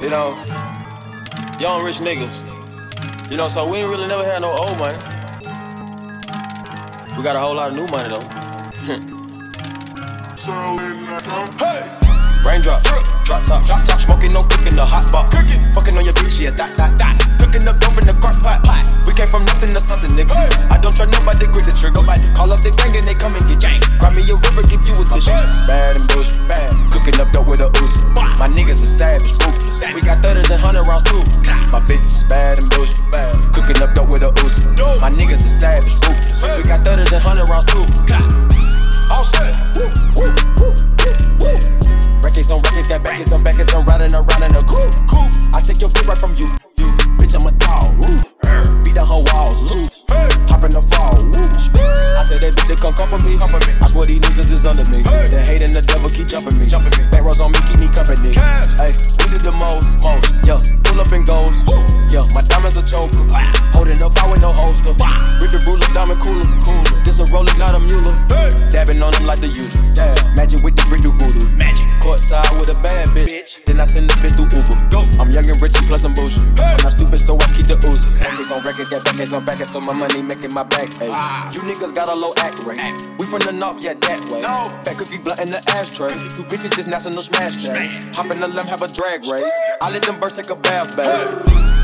You know, young rich niggas. You know, so we ain't really never had no old money. We got a whole lot of new money though. hey! Raindrop, drop Drop top, drop top, smoking, no cooking, the hot pot. Cooking, fucking on your bitch, yeah, that, that, that. Cooking up dope in the crock pot. We came from nothing to something, nigga. I don't try nobody, grip the trigger. By call up the gang and they come and get gang. Grab me a river, give you a Cooking up with a Uzi. My niggas are savage, ruthless. We got thudders and hundred rounds too. All set. Woo, woo, woo, woo, woo. Records on records, got backers on backers, I'm riding around in a coupe. I take your bitch right from you. you. Bitch, I'm a dog. Woo. Beat the whole walls loose. Hop in the fall. Woo. I said that bitch, they come come for me. Come for me. I swear these niggas is under me. The hate and the devil keep jumping me. Jumping me. Back rows on me, keep me company. Hey, we did the most, most. Yeah, pull up and goes. Yeah, my diamonds a choker. Holding up, I with no holster. Rip the ruler, diamond cooler. cooler. This a roller, not a mule. Dabbing on them like the usual. Magic with the brick do voodoo. Magic. Courtside with a bad bitch. Then I send the bitch through Uber. Go. I'm young and rich and plus I'm bougie. I'm not stupid, so I keep the Uzi. Records on records, got backers on backers, so my money making my back ache. You niggas got a low act rate. We from the north, yeah, that way. Fat cookie blunt in the ashtray. Two bitches just national smash. Hop in the limb, have a drag race. I let them birds take a bath, babe.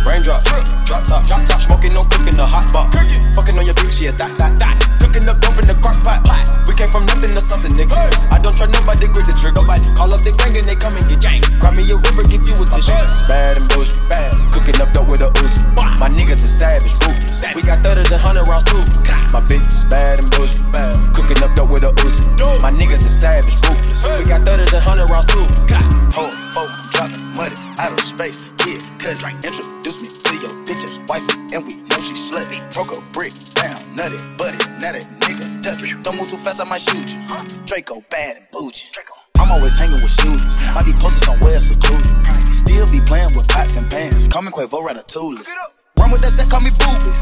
Raindrop, drop top, drop top, smoking, no cooking, the hot pot. Fucking on your bitch, yeah, that, that, that. Cooking up dope in the crock pot. We came from nothing to something, nigga. I don't try nobody, grip the trigger. Call up the gang and they come and get gang. Grab me a river, give you a tissue. Bad and bullshit, bad. Cooking up dope with a Uzi. My niggas are savage, ruthless. We got thudders and hundred rounds too. My bitch is bad and bullshit, bad. Cooking up dope with a Uzi. My niggas are savage, ruthless. We got thudders and hundred rounds too. Hold, folk, and we know she slutty. Broke a brick down, nutty, buddy, now that nigga ducky. Don't move too fast, I might shoot you. Draco bad and bougie. I'm always hanging with shooters. I be posted somewhere secluded. Still be playing with pots and pans. Call me Quavo Ratatouille. Run with that set, call me booby.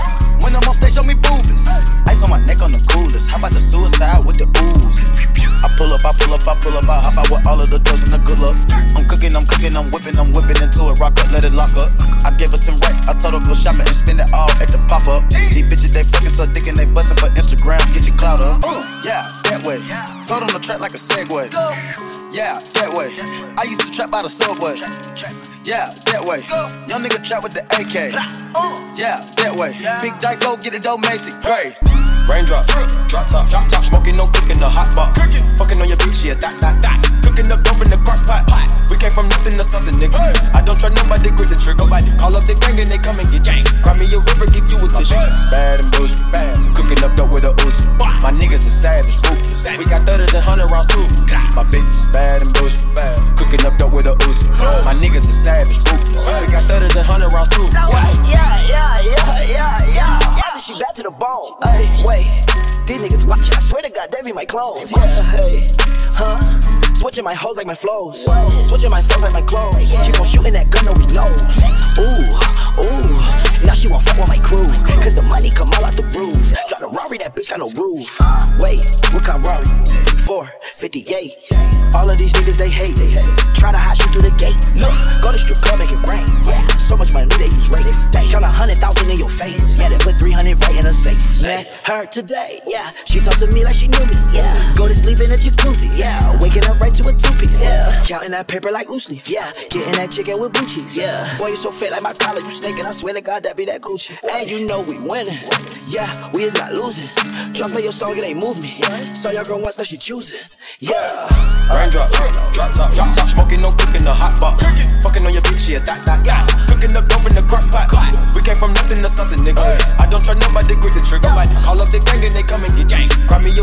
When I'm on stage, show me boobies. Ice on my neck on the coolest. How about the suicide with the ooze? I pull up, I pull up, I pull up, I hop out with all of the doors and the good looks. I'm cooking, I'm whipping, I'm whipping into it. Rock up, let it lock up. I gave her 10 racks, I told her go shopping and spend it all at the pop up. These bitches, they fucking so dick and they bustin' for Instagram. Get your clout up. Yeah, that way. Float on the track like a Segway. Yeah, that way. I used to trap by the subway. Yeah, that way. Young nigga trap with the AK. Yeah, that way. Big Dyke, go get it, though, Macy. Gray. Raindrop, drop top, drop top, smoking, no cooking, the hot. Fucking something, nigga. I don't try nobody, grip the trigger. Call up the gang and they come and get gang. Grab me a river, give you a tissue. Bad and bullshit, bad. Cooking up dope with a Uzi. My niggas are savage, ruthless. We got thudders and hundred rounds too. My bitch is bad and bullshit, bad. Cooking up dope with a Uzi. My niggas are savage, ruthless. We got thudders and hundred rounds too. Yeah, yeah, yeah, yeah, yeah. yeah. She back to the bone. Ay, wait, these niggas watching. I swear to God, they be my clones. Yeah, hey, huh? Switching my hoes like my flows. Switching my flows like my clothes. Keep on shooting that gun, no reload. Ooh, ooh. Now she won't fuck with my crew. Cause the money come all out the roof. Drive the Rari, that bitch got no roof. Wait, what kind Rari? 458. All of these niggas they hate. They hate. Try to hide you through the gate. Look, in your face. Yeah, they put 300 right in a safe. Met her today. Yeah, she talked to me like she knew me. Yeah, go to sleep in a jacuzzi. Yeah, waking up right to a two piece. Yeah, counting that paper like loose leaf. Yeah, getting that chicken with blue cheese. Yeah, boy you so fit like my collar, you snaking. I swear to God that be that Gucci. And you know we winning. Yeah, we is not losing. Drop play your song, it ain't move me. Saw your girl once, now she choosing. Yeah. Raindrop, drop top, drop top, smoking, no cooking, the hot pot. Fucking on your bitch, yeah, that, that, that. Cooking up dope in the crock pot. Came from nothing to something, nigga. I don't try nobody, quick to trigger. Call up the gang and they come and get gang. Grab me a